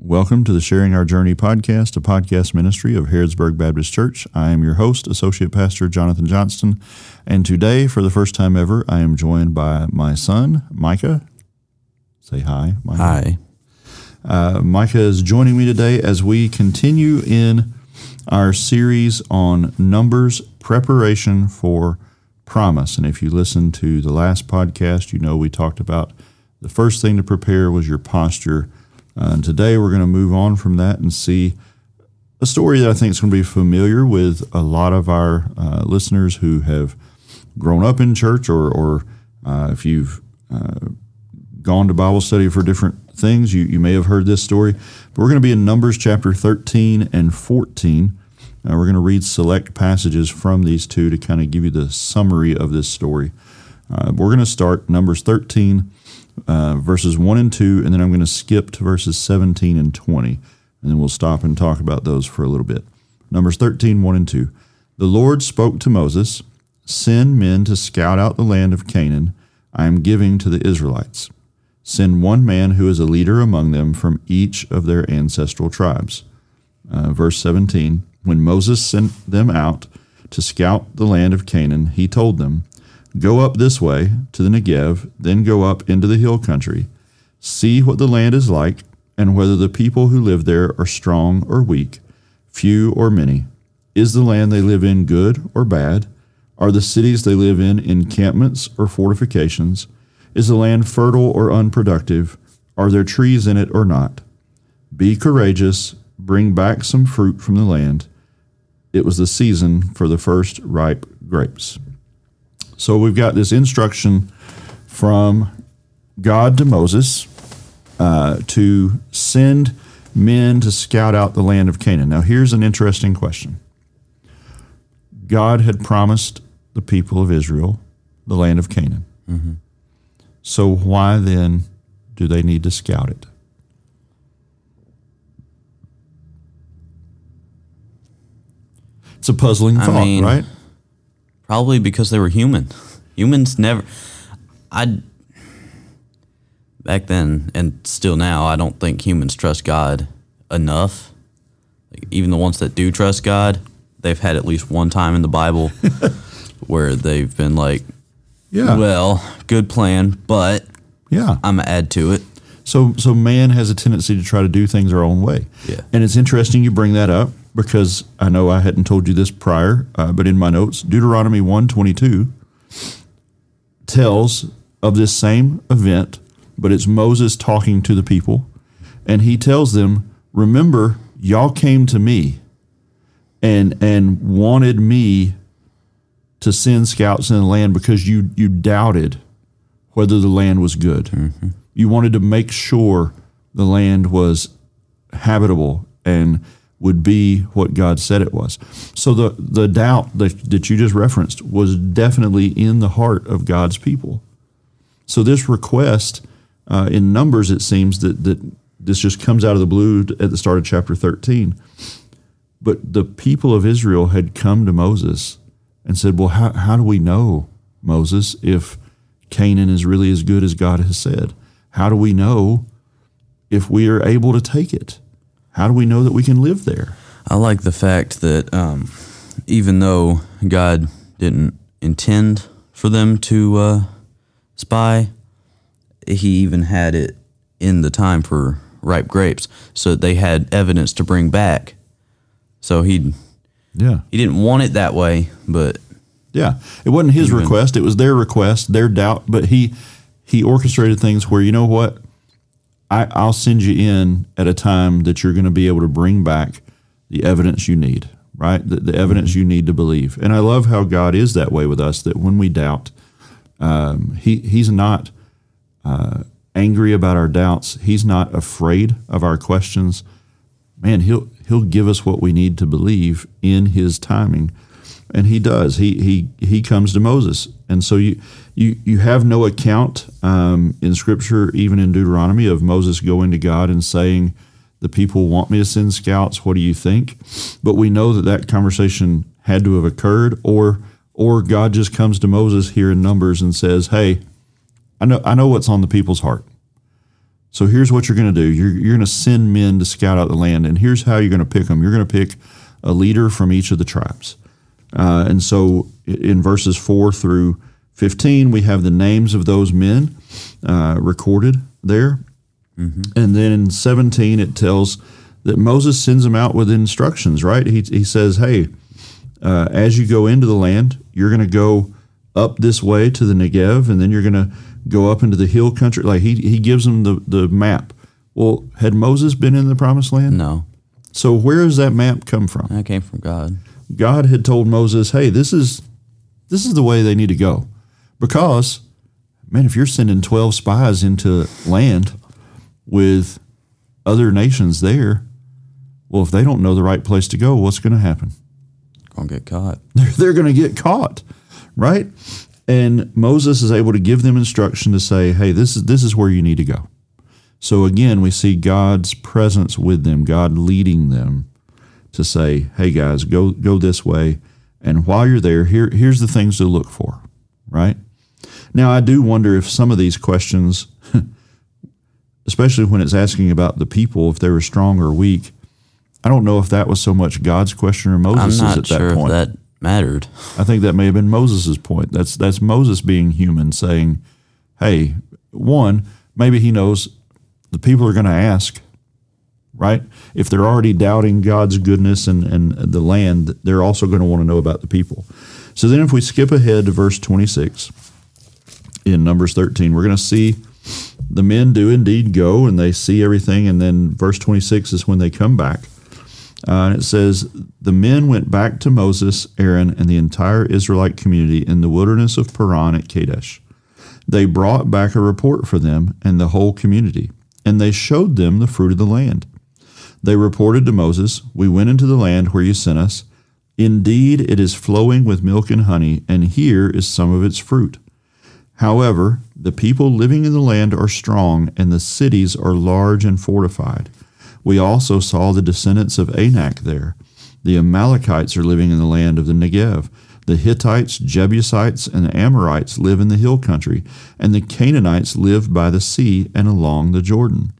Welcome to the Sharing Our Journey podcast, a podcast ministry of Harrodsburg Baptist Church. I am your host, Associate Pastor Jonathan Johnston, and today, for the first time ever, I am joined by my son, Micah. Say hi, Micah. Hi. Uh, Micah is joining me today as we continue in our series on Numbers preparation for promise. And if you listen to the last podcast, you know we talked about the first thing to prepare was your posture uh, and today we're going to move on from that and see a story that I think is going to be familiar with a lot of our uh, listeners who have grown up in church or, or uh, if you've uh, gone to Bible study for different things, you, you may have heard this story. But we're going to be in Numbers chapter 13 and 14. Uh, we're going to read select passages from these two to kind of give you the summary of this story. Uh, we're going to start Numbers 13 uh, verses 1 and 2, and then I'm going to skip to verses 17 and 20, and then we'll stop and talk about those for a little bit. Numbers 13, 1 and 2. The Lord spoke to Moses Send men to scout out the land of Canaan I am giving to the Israelites. Send one man who is a leader among them from each of their ancestral tribes. Uh, verse 17 When Moses sent them out to scout the land of Canaan, he told them, Go up this way to the Negev, then go up into the hill country. See what the land is like, and whether the people who live there are strong or weak, few or many. Is the land they live in good or bad? Are the cities they live in encampments or fortifications? Is the land fertile or unproductive? Are there trees in it or not? Be courageous, bring back some fruit from the land. It was the season for the first ripe grapes. So we've got this instruction from God to Moses uh, to send men to scout out the land of Canaan. Now, here's an interesting question God had promised the people of Israel the land of Canaan. Mm-hmm. So, why then do they need to scout it? It's a puzzling thought, I mean, right? Probably because they were human. Humans never. I back then and still now, I don't think humans trust God enough. Like, even the ones that do trust God, they've had at least one time in the Bible where they've been like, "Yeah, well, good plan, but yeah, I'm gonna add to it." So, so man has a tendency to try to do things our own way. Yeah, and it's interesting you bring that up because I know I hadn't told you this prior, uh, but in my notes, Deuteronomy 122 tells of this same event, but it's Moses talking to the people, and he tells them, "Remember, y'all came to me and and wanted me to send scouts in the land because you you doubted whether the land was good. Mm-hmm. You wanted to make sure the land was habitable and would be what God said it was. So the the doubt that, that you just referenced was definitely in the heart of God's people. So this request uh, in Numbers, it seems that that this just comes out of the blue at the start of chapter 13. But the people of Israel had come to Moses and said, Well, how, how do we know, Moses, if Canaan is really as good as God has said? How do we know if we are able to take it? How do we know that we can live there? I like the fact that um, even though God didn't intend for them to uh, spy, He even had it in the time for ripe grapes, so they had evidence to bring back. So he, yeah, he didn't want it that way, but yeah, it wasn't his even, request; it was their request, their doubt. But he he orchestrated things where you know what I, will send you in at a time that you're going to be able to bring back the evidence you need, right? The, the evidence you need to believe. And I love how God is that way with us. That when we doubt, um, he He's not uh, angry about our doubts. He's not afraid of our questions. Man, he'll He'll give us what we need to believe in His timing and he does. He he he comes to Moses, and so you you you have no account um, in Scripture, even in Deuteronomy, of Moses going to God and saying, "The people want me to send scouts. What do you think?" But we know that that conversation had to have occurred, or or God just comes to Moses here in Numbers and says, "Hey, I know I know what's on the people's heart. So here's what you're going to do you're, you're going to send men to scout out the land, and here's how you're going to pick them. You're going to pick a leader from each of the tribes. Uh, and so in verses 4 through 15, we have the names of those men uh, recorded there. Mm-hmm. And then in 17, it tells that Moses sends them out with instructions, right? He, he says, hey, uh, as you go into the land, you're going to go up this way to the Negev, and then you're going to go up into the hill country. Like he, he gives them the, the map. Well, had Moses been in the promised land? No. So where does that map come from? That came from God. God had told Moses, "Hey, this is this is the way they need to go." Because man, if you're sending 12 spies into land with other nations there, well, if they don't know the right place to go, what's going to happen? Going to get caught. They're, they're going to get caught, right? And Moses is able to give them instruction to say, "Hey, this is this is where you need to go." So again, we see God's presence with them, God leading them to say, "Hey guys, go go this way." And while you're there, here here's the things to look for, right? Now, I do wonder if some of these questions, especially when it's asking about the people, if they were strong or weak, I don't know if that was so much God's question or Moses' at that sure point. that mattered. I think that may have been Moses' point. That's that's Moses being human, saying, "Hey, one, maybe he knows the people are going to ask, right? If they're already doubting God's goodness and, and the land, they're also going to want to know about the people. So then, if we skip ahead to verse 26 in Numbers 13, we're going to see the men do indeed go and they see everything. And then verse 26 is when they come back. Uh, and it says, The men went back to Moses, Aaron, and the entire Israelite community in the wilderness of Paran at Kadesh. They brought back a report for them and the whole community, and they showed them the fruit of the land. They reported to Moses, We went into the land where you sent us. Indeed, it is flowing with milk and honey, and here is some of its fruit. However, the people living in the land are strong, and the cities are large and fortified. We also saw the descendants of Anak there. The Amalekites are living in the land of the Negev. The Hittites, Jebusites, and the Amorites live in the hill country, and the Canaanites live by the sea and along the Jordan.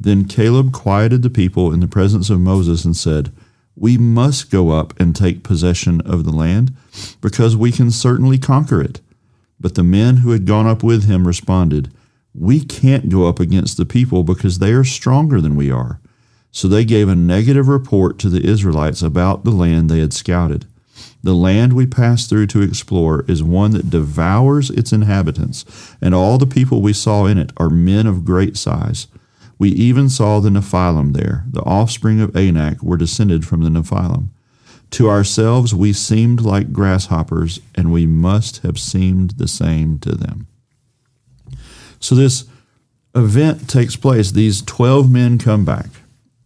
Then Caleb quieted the people in the presence of Moses and said, We must go up and take possession of the land, because we can certainly conquer it. But the men who had gone up with him responded, We can't go up against the people because they are stronger than we are. So they gave a negative report to the Israelites about the land they had scouted. The land we passed through to explore is one that devours its inhabitants, and all the people we saw in it are men of great size. We even saw the Nephilim there. The offspring of Anak were descended from the Nephilim. To ourselves we seemed like grasshoppers, and we must have seemed the same to them. So this event takes place. These 12 men come back.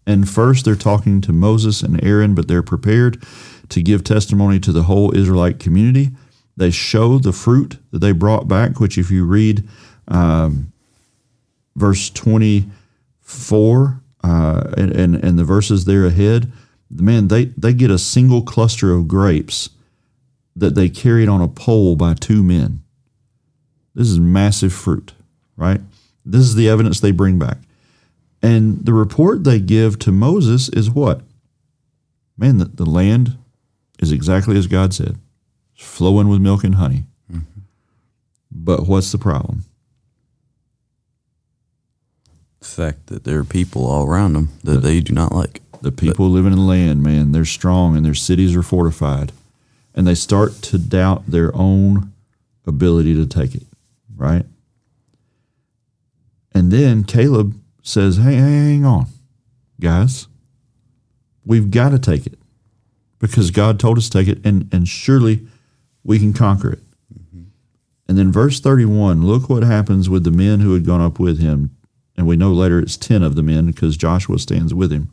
And first they're talking to Moses and Aaron, but they're prepared to give testimony to the whole Israelite community. They show the fruit that they brought back, which, if you read um, verse 24 uh, and, and, and the verses there ahead, man, they, they get a single cluster of grapes that they carried on a pole by two men. This is massive fruit, right? This is the evidence they bring back. And the report they give to Moses is what? Man, the, the land is exactly as God said. It's flowing with milk and honey. Mm-hmm. But what's the problem? The fact that there are people all around them that the, they do not like. The people but, living in the land, man, they're strong and their cities are fortified. And they start to doubt their own ability to take it, right? And then Caleb says, hey, hang on, guys. We've got to take it because God told us to take it, and, and surely we can conquer it. Mm-hmm. And then verse 31, look what happens with the men who had gone up with him. And we know later it's 10 of the men because Joshua stands with him.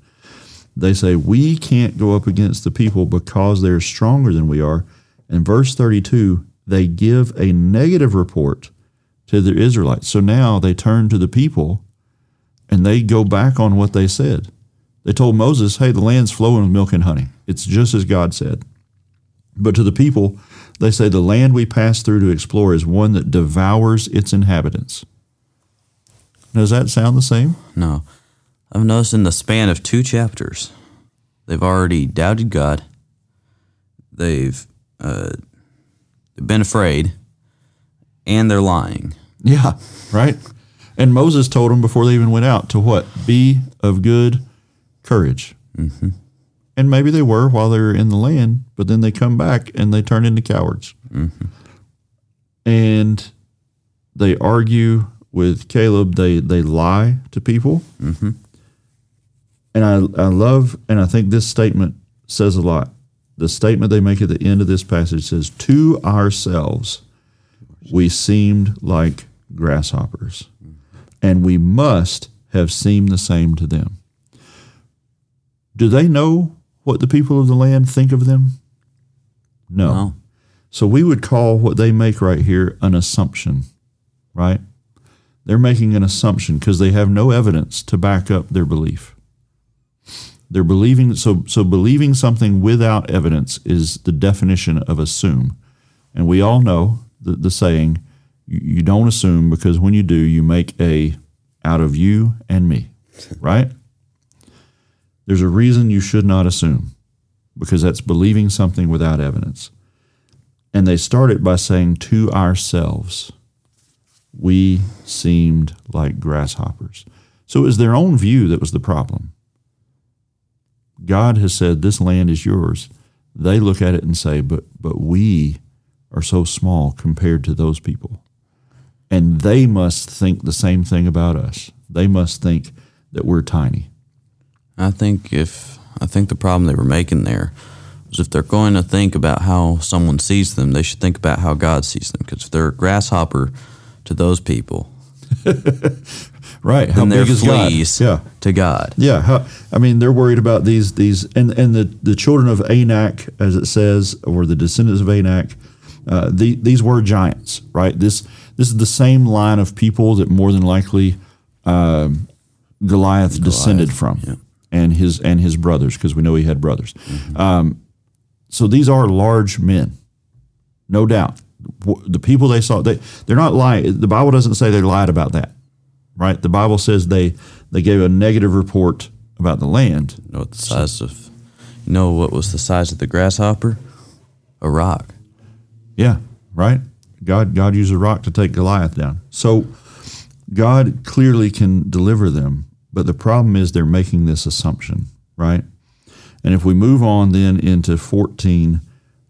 They say, We can't go up against the people because they're stronger than we are. And verse 32, they give a negative report to the Israelites. So now they turn to the people and they go back on what they said. They told Moses, hey, the land's flowing with milk and honey. It's just as God said. But to the people, they say, the land we pass through to explore is one that devours its inhabitants. Does that sound the same? No. I've noticed in the span of two chapters, they've already doubted God. They've uh, been afraid, and they're lying. Yeah, right. And Moses told them before they even went out to what? Be of good courage. Mm-hmm. And maybe they were while they were in the land, but then they come back and they turn into cowards. Mm-hmm. And they argue with Caleb. They they lie to people. Mm-hmm. And I, I love, and I think this statement says a lot. The statement they make at the end of this passage says, To ourselves, we seemed like grasshoppers, and we must have seemed the same to them. Do they know what the people of the land think of them? No. no. So we would call what they make right here an assumption, right? They're making an assumption because they have no evidence to back up their belief. They're believing so so believing something without evidence is the definition of assume. And we all know the, the saying, you, you don't assume because when you do, you make a out of you and me. Right? There's a reason you should not assume because that's believing something without evidence. And they start it by saying, To ourselves, we seemed like grasshoppers. So it was their own view that was the problem. God has said, This land is yours. They look at it and say, But, but we are so small compared to those people. And they must think the same thing about us. They must think that we're tiny. I think if I think the problem they were making there was if they're going to think about how someone sees them, they should think about how God sees them. Because if they're a grasshopper to those people, right? How big is fleas God? Yeah. to God. Yeah. How, I mean, they're worried about these these and and the the children of Anak, as it says, or the descendants of Anak. Uh, the, these were giants, right? This this is the same line of people that more than likely uh, Goliath, Goliath, descended from. Yeah and his and his brothers because we know he had brothers. Mm-hmm. Um, so these are large men, no doubt. The people they saw they they're not lying. The Bible doesn't say they lied about that, right? The Bible says they they gave a negative report about the land. You know what the size so, of you know what was the size of the grasshopper? A rock. Yeah, right. God God used a rock to take Goliath down. So God clearly can deliver them but the problem is they're making this assumption, right? And if we move on then into 14,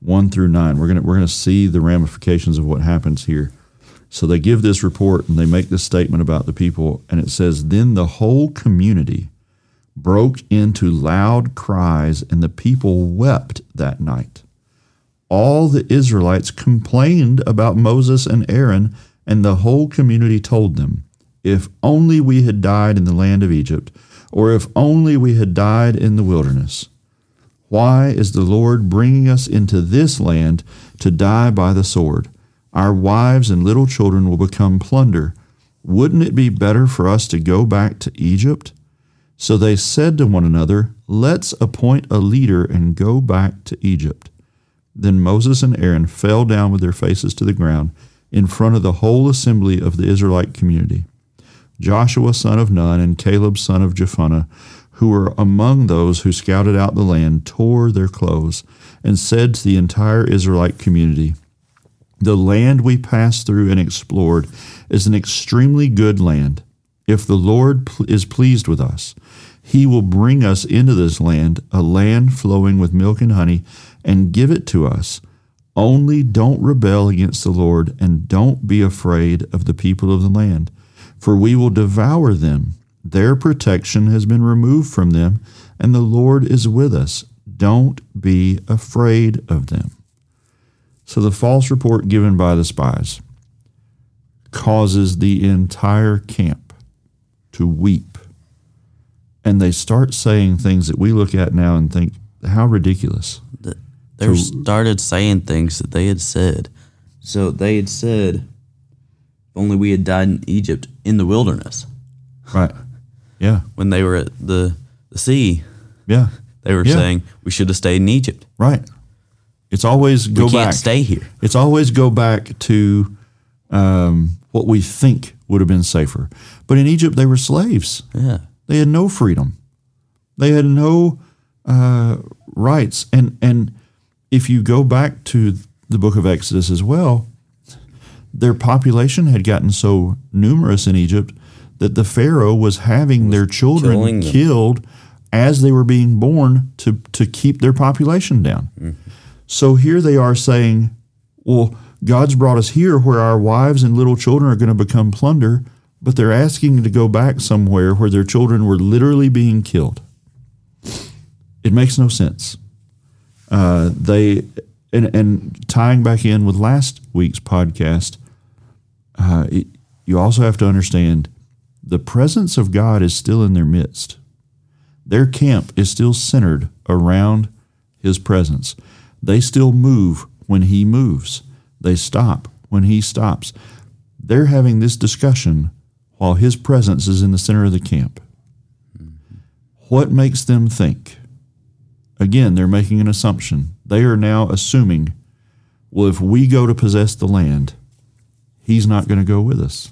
1 through 9, we're gonna we're gonna see the ramifications of what happens here. So they give this report and they make this statement about the people, and it says, Then the whole community broke into loud cries, and the people wept that night. All the Israelites complained about Moses and Aaron, and the whole community told them, if only we had died in the land of Egypt, or if only we had died in the wilderness. Why is the Lord bringing us into this land to die by the sword? Our wives and little children will become plunder. Wouldn't it be better for us to go back to Egypt? So they said to one another, Let's appoint a leader and go back to Egypt. Then Moses and Aaron fell down with their faces to the ground in front of the whole assembly of the Israelite community. Joshua son of Nun and Caleb son of Jephunneh, who were among those who scouted out the land, tore their clothes and said to the entire Israelite community, The land we passed through and explored is an extremely good land. If the Lord is pleased with us, he will bring us into this land, a land flowing with milk and honey, and give it to us. Only don't rebel against the Lord and don't be afraid of the people of the land for we will devour them. Their protection has been removed from them, and the Lord is with us. Don't be afraid of them. So the false report given by the spies causes the entire camp to weep. And they start saying things that we look at now and think, how ridiculous. They started saying things that they had said. So they had said, only we had died in Egypt in the wilderness. Right. Yeah. When they were at the, the sea. Yeah. They were yeah. saying we should have stayed in Egypt. Right. It's always go we can't back. stay here. It's always go back to um, what we think would have been safer. But in Egypt, they were slaves. Yeah. They had no freedom. They had no uh, rights. And and if you go back to the book of Exodus as well, their population had gotten so numerous in Egypt that the Pharaoh was having their children killed as they were being born to to keep their population down. So here they are saying, well, God's brought us here where our wives and little children are going to become plunder, but they're asking to go back somewhere where their children were literally being killed. It makes no sense. Uh, they and, and tying back in with last week's podcast, uh, it, you also have to understand the presence of God is still in their midst. Their camp is still centered around His presence. They still move when He moves. They stop when He stops. They're having this discussion while His presence is in the center of the camp. What makes them think? Again, they're making an assumption. They are now assuming, well, if we go to possess the land, He's not going to go with us.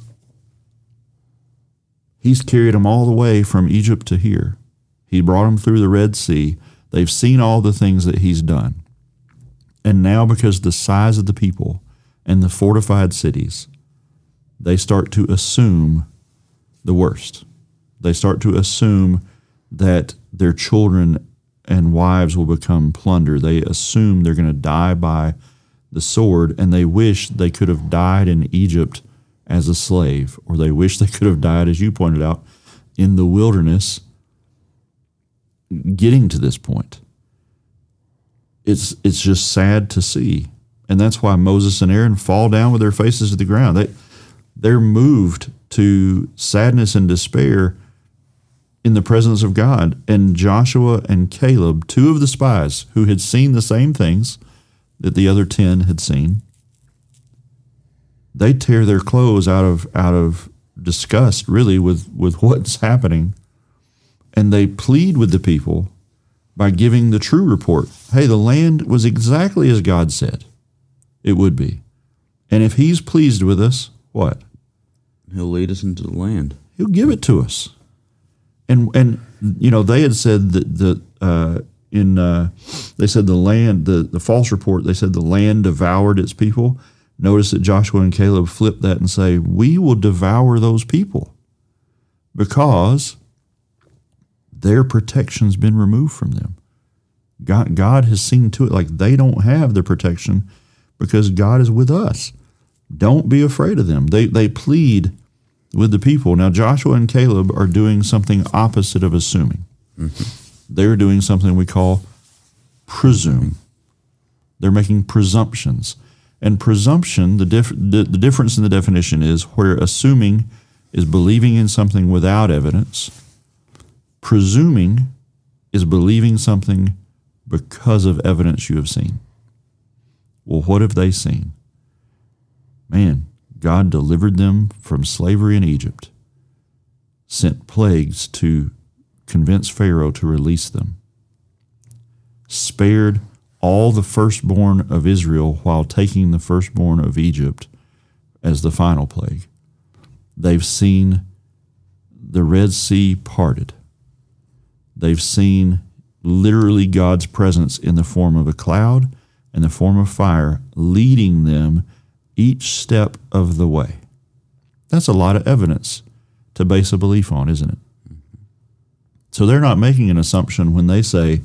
He's carried them all the way from Egypt to here. He brought them through the Red Sea. They've seen all the things that He's done. And now, because the size of the people and the fortified cities, they start to assume the worst. They start to assume that their children and wives will become plunder. They assume they're going to die by the sword, and they wish they could have died in Egypt as a slave, or they wish they could have died, as you pointed out, in the wilderness getting to this point. It's it's just sad to see. And that's why Moses and Aaron fall down with their faces to the ground. They they're moved to sadness and despair in the presence of God. And Joshua and Caleb, two of the spies who had seen the same things that the other 10 had seen, they tear their clothes out of out of disgust really with with what's happening and they plead with the people by giving the true report. Hey, the land was exactly as God said it would be. And if he's pleased with us, what? He'll lead us into the land. He'll give it to us. And and you know they had said that the uh, in uh, they said the land the the false report they said the land devoured its people. Notice that Joshua and Caleb flip that and say we will devour those people because their protection's been removed from them. God God has seen to it like they don't have the protection because God is with us. Don't be afraid of them. They they plead with the people. Now Joshua and Caleb are doing something opposite of assuming. Mm-hmm. They're doing something we call presume. They're making presumptions. And presumption, the, dif- the, the difference in the definition is where assuming is believing in something without evidence, presuming is believing something because of evidence you have seen. Well, what have they seen? Man, God delivered them from slavery in Egypt, sent plagues to convince Pharaoh to release them, spared all the firstborn of Israel while taking the firstborn of Egypt as the final plague. They've seen the Red Sea parted. They've seen literally God's presence in the form of a cloud and the form of fire leading them each step of the way. That's a lot of evidence to base a belief on, isn't it? So they're not making an assumption when they say,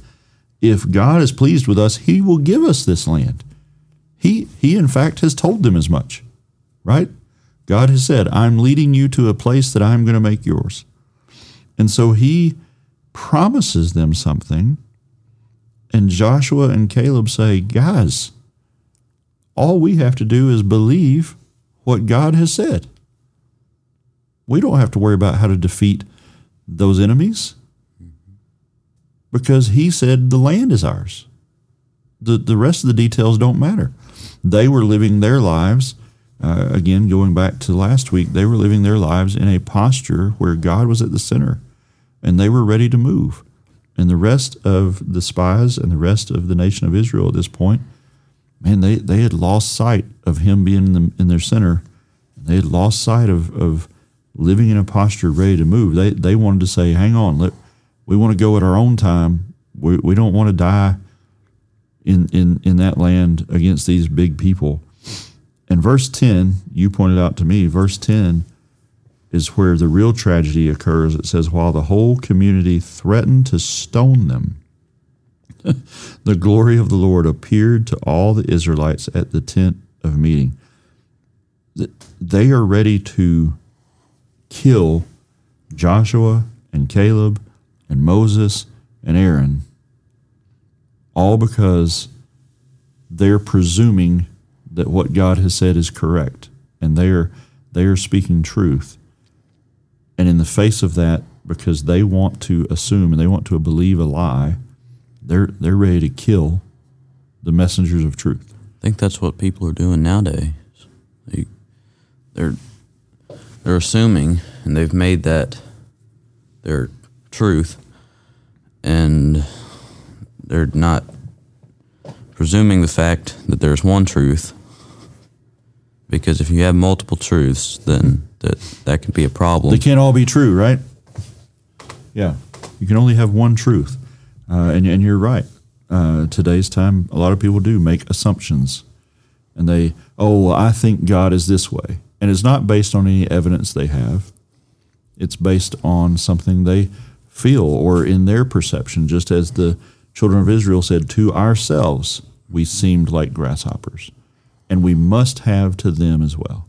if God is pleased with us, he will give us this land. He, he in fact, has told them as much, right? God has said, I'm leading you to a place that I'm going to make yours. And so he promises them something. And Joshua and Caleb say, guys, all we have to do is believe what God has said. We don't have to worry about how to defeat those enemies because he said the land is ours. The, the rest of the details don't matter. They were living their lives, uh, again, going back to last week, they were living their lives in a posture where God was at the center and they were ready to move. And the rest of the spies and the rest of the nation of Israel at this point, man, they, they had lost sight of him being in, the, in their center. They had lost sight of, of living in a posture ready to move. They they wanted to say, "Hang on, let we want to go at our own time. We we don't want to die in in in that land against these big people." And verse 10, you pointed out to me, verse 10 is where the real tragedy occurs. It says, While the whole community threatened to stone them, the glory of the Lord appeared to all the Israelites at the tent of meeting. They are ready to kill Joshua and Caleb and Moses and Aaron, all because they're presuming that what God has said is correct, and they are they are speaking truth. And in the face of that, because they want to assume and they want to believe a lie, they're they're ready to kill the messengers of truth. I think that's what people are doing nowadays. They, they're they're assuming, and they've made that their truth, and they're not presuming the fact that there's one truth because if you have multiple truths, then that that can be a problem. They can't all be true, right? Yeah, you can only have one truth, uh, and and you're right. Uh, today's time, a lot of people do make assumptions, and they, oh, well, I think God is this way, and it's not based on any evidence they have. It's based on something they feel or in their perception, just as the children of Israel said, to ourselves, we seemed like grasshoppers and we must have to them as well.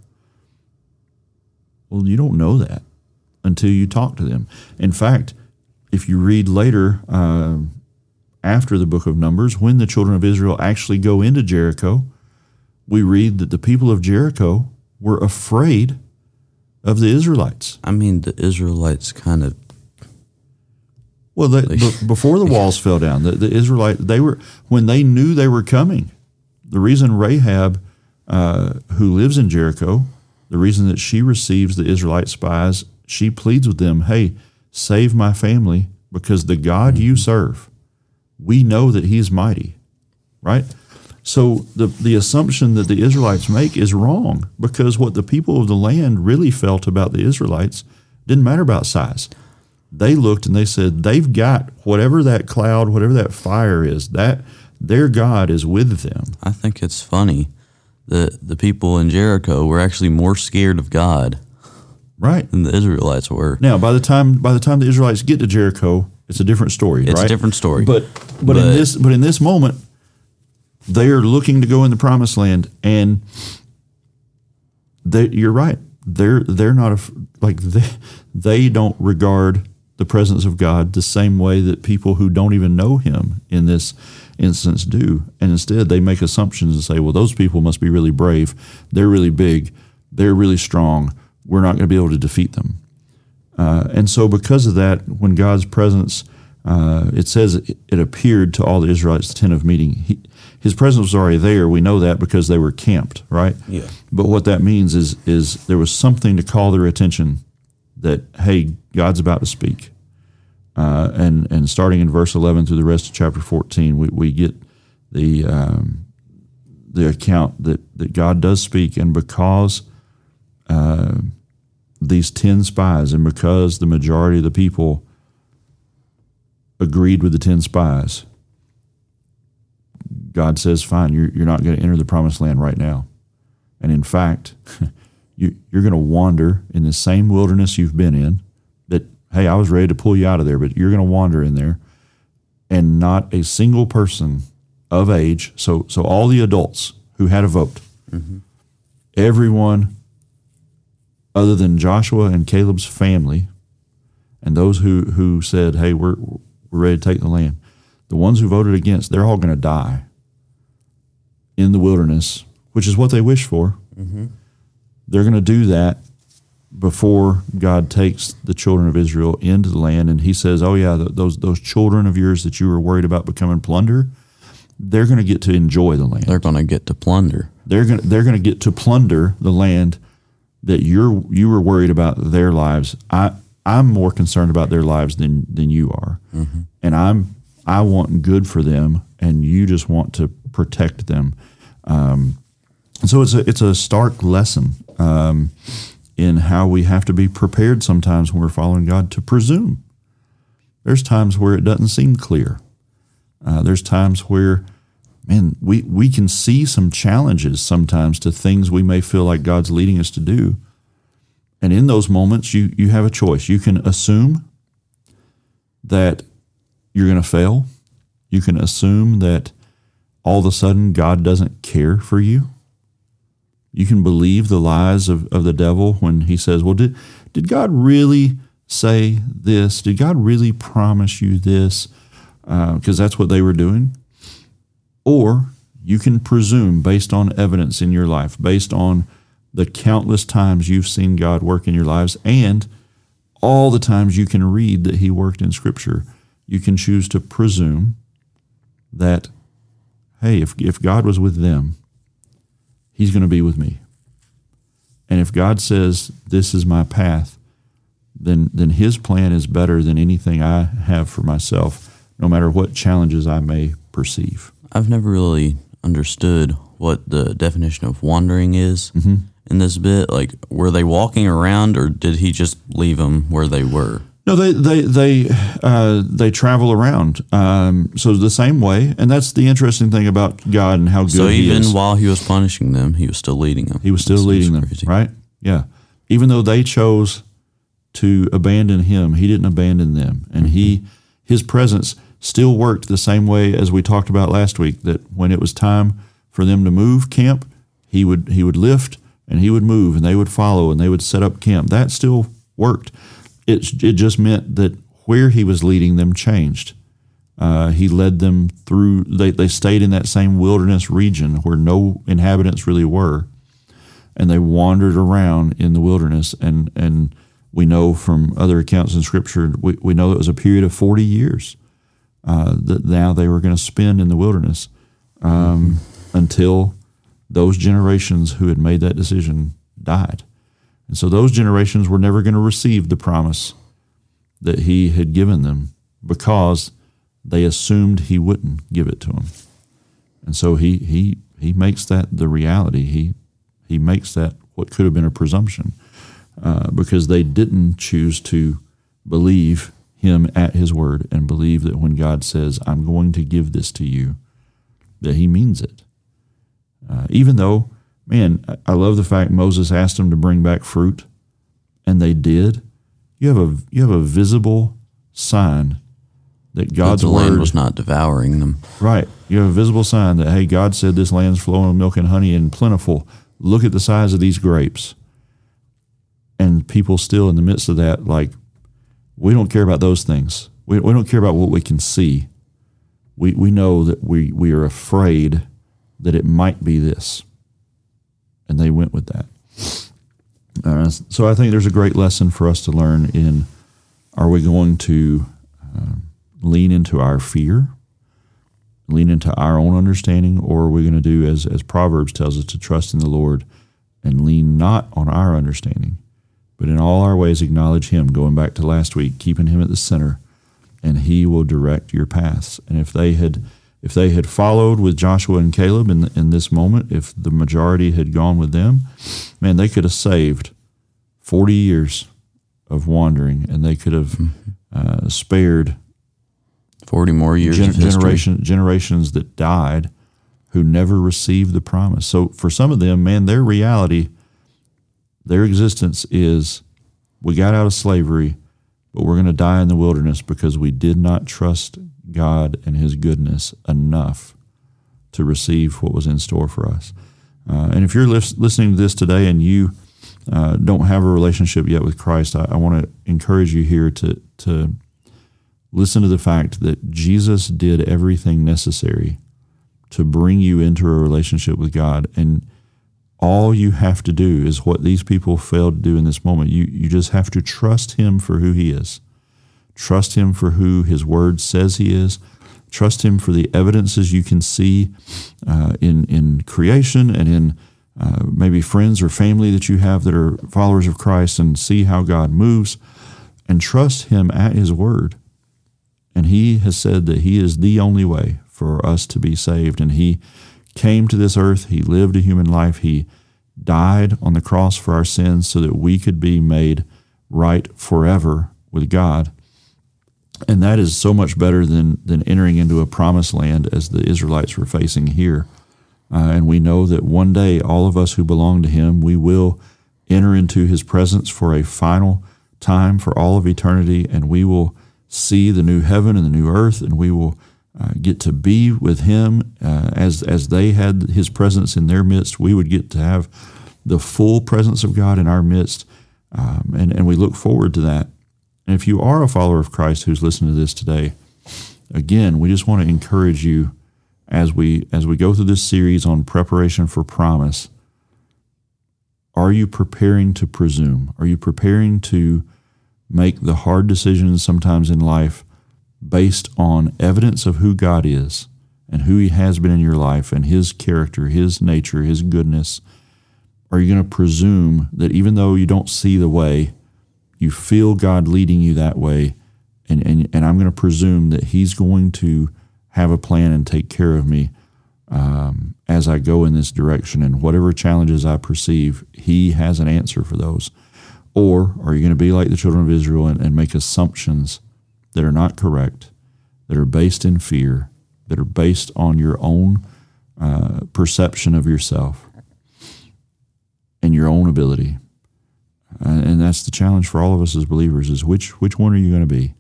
Well, you don't know that until you talk to them. In fact, if you read later, uh, after the book of Numbers, when the children of Israel actually go into Jericho, we read that the people of Jericho were afraid of the Israelites. I mean, the Israelites kind of. Well, they, b- before the walls fell down, the, the Israelite they were when they knew they were coming. The reason Rahab uh, who lives in Jericho, the reason that she receives the Israelite spies, she pleads with them, hey, save my family because the God mm-hmm. you serve, we know that he is mighty, right? So the, the assumption that the Israelites make is wrong because what the people of the land really felt about the Israelites didn't matter about size. They looked and they said, they've got whatever that cloud, whatever that fire is, that their God is with them. I think it's funny that the people in Jericho were actually more scared of God, right, than the Israelites were. Now, by the time by the time the Israelites get to Jericho, it's a different story. It's right? a different story. But, but but in this but in this moment, they are looking to go in the promised land, and they, you're right. They're they're not a, like they they don't regard the presence of God the same way that people who don't even know Him in this instance do. And instead, they make assumptions and say, well, those people must be really brave. They're really big. They're really strong. We're not going to be able to defeat them. Uh, and so, because of that, when God's presence, uh, it says it, it, appeared to all the Israelites, the tent of meeting. He, his presence was already there. We know that because they were camped, right? Yeah. But what that means is, is there was something to call their attention that, hey, God's about to speak. Uh, and and starting in verse 11 through the rest of chapter 14, we, we get the um, the account that, that God does speak, and because uh, these 10 spies, and because the majority of the people agreed with the 10 spies, God says, Fine, you're, you're not going to enter the promised land right now. And in fact, you, you're going to wander in the same wilderness you've been in hey, I was ready to pull you out of there, but you're going to wander in there. And not a single person of age, so, so all the adults who had a vote, mm-hmm. everyone other than Joshua and Caleb's family, and those who, who said, hey, we're, we're ready to take the land, the ones who voted against, they're all going to die in the wilderness, which is what they wish for. Mm-hmm. They're going to do that before God takes the children of Israel into the land, and He says, "Oh yeah, those those children of yours that you were worried about becoming plunder, they're going to get to enjoy the land. They're going to get to plunder. They're going they're going to get to plunder the land that you're you were worried about their lives. I I'm more concerned about their lives than than you are, mm-hmm. and I'm I want good for them, and you just want to protect them. Um, so it's a it's a stark lesson. Um, in how we have to be prepared sometimes when we're following God to presume. There's times where it doesn't seem clear. Uh, there's times where, man, we, we can see some challenges sometimes to things we may feel like God's leading us to do. And in those moments, you, you have a choice. You can assume that you're going to fail. You can assume that all of a sudden God doesn't care for you. You can believe the lies of, of the devil when he says, Well, did, did God really say this? Did God really promise you this? Because uh, that's what they were doing. Or you can presume based on evidence in your life, based on the countless times you've seen God work in your lives and all the times you can read that He worked in Scripture, you can choose to presume that, hey, if, if God was with them, He's going to be with me. And if God says, this is my path, then, then His plan is better than anything I have for myself, no matter what challenges I may perceive. I've never really understood what the definition of wandering is. Mm-hmm in this bit? Like, were they walking around, or did he just leave them where they were? No, they they they uh, they travel around. Um, so the same way, and that's the interesting thing about God and how good. So even while he was punishing them, he was still leading them. He was still leading them, crazy. right? Yeah. Even though they chose to abandon him, he didn't abandon them, and mm-hmm. he his presence still worked the same way as we talked about last week. That when it was time for them to move camp, he would he would lift and he would move and they would follow and they would set up camp. That still worked. It, it just meant that where he was leading them changed. Uh, he led them through, they, they stayed in that same wilderness region where no inhabitants really were. And they wandered around in the wilderness. And, and we know from other accounts in Scripture, we, we know it was a period of 40 years uh, that now they were going to spend in the wilderness um, mm-hmm. until those generations who had made that decision died. And so those generations were never going to receive the promise that he had given them because they assumed he wouldn't give it to them. And so he he he makes that the reality. He he makes that what could have been a presumption uh, because they didn't choose to believe him at his word and believe that when God says, "I'm going to give this to you," that He means it. Uh, even though, man, I love the fact Moses asked them to bring back fruit, and they did. You have a you have a visible sign that God's that the word land was not devouring them. Right. You have a visible sign that hey, God said this land's flowing with milk and honey and plentiful. Look at the size of these grapes. And people still in the midst of that, like, we don't care about those things. We, we don't care about what we can see. We, we know that we, we are afraid that it might be this. And they went with that. Uh, so I think there's a great lesson for us to learn in are we going to uh, lean into our fear, lean into our own understanding, or are we going to do as, as Proverbs tells us to trust in the Lord and lean not on our understanding, but in all our ways acknowledge Him, going back to last week, keeping Him at the center, and He will direct your paths. And if they had if they had followed with Joshua and Caleb in, in this moment, if the majority had gone with them, man, they could have saved 40 years of wandering and they could have mm-hmm. uh, spared 40 more years gen- generation, generations that died who never received the promise. So for some of them, man, their reality, their existence is we got out of slavery, but we're going to die in the wilderness because we did not trust God and His goodness enough to receive what was in store for us. Uh, and if you're lis- listening to this today and you uh, don't have a relationship yet with Christ, I, I want to encourage you here to to listen to the fact that Jesus did everything necessary to bring you into a relationship with God, and all you have to do is what these people failed to do in this moment. You you just have to trust Him for who He is. Trust Him for who His Word says He is. Trust Him for the evidences you can see uh, in, in creation and in uh, maybe friends or family that you have that are followers of Christ and see how God moves. And trust Him at His Word. And He has said that He is the only way for us to be saved. And He came to this earth, He lived a human life, He died on the cross for our sins so that we could be made right forever with God. And that is so much better than, than entering into a promised land as the Israelites were facing here. Uh, and we know that one day, all of us who belong to Him, we will enter into His presence for a final time for all of eternity, and we will see the new heaven and the new earth, and we will uh, get to be with Him uh, as as they had His presence in their midst. We would get to have the full presence of God in our midst, um, and and we look forward to that. And if you are a follower of Christ who's listening to this today, again, we just want to encourage you as we as we go through this series on preparation for promise. Are you preparing to presume? Are you preparing to make the hard decisions sometimes in life based on evidence of who God is and who He has been in your life and His character, His nature, His goodness? Are you going to presume that even though you don't see the way, you feel God leading you that way, and, and, and I'm going to presume that He's going to have a plan and take care of me um, as I go in this direction. And whatever challenges I perceive, He has an answer for those. Or are you going to be like the children of Israel and, and make assumptions that are not correct, that are based in fear, that are based on your own uh, perception of yourself and your own ability? Uh, and that's the challenge for all of us as believers: is which which one are you going to be?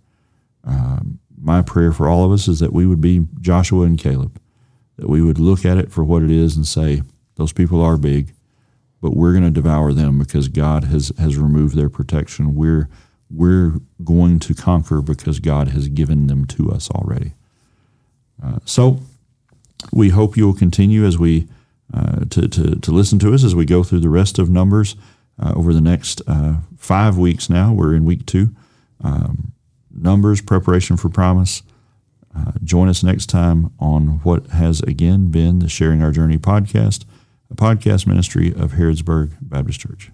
Um, my prayer for all of us is that we would be Joshua and Caleb, that we would look at it for what it is and say, those people are big, but we're going to devour them because God has has removed their protection. We're we're going to conquer because God has given them to us already. Uh, so we hope you will continue as we uh, to, to, to listen to us as we go through the rest of Numbers over the next uh, five weeks now. We're in week two. Um, numbers, preparation for promise. Uh, join us next time on what has again been the Sharing Our Journey podcast, a podcast ministry of Harrodsburg Baptist Church.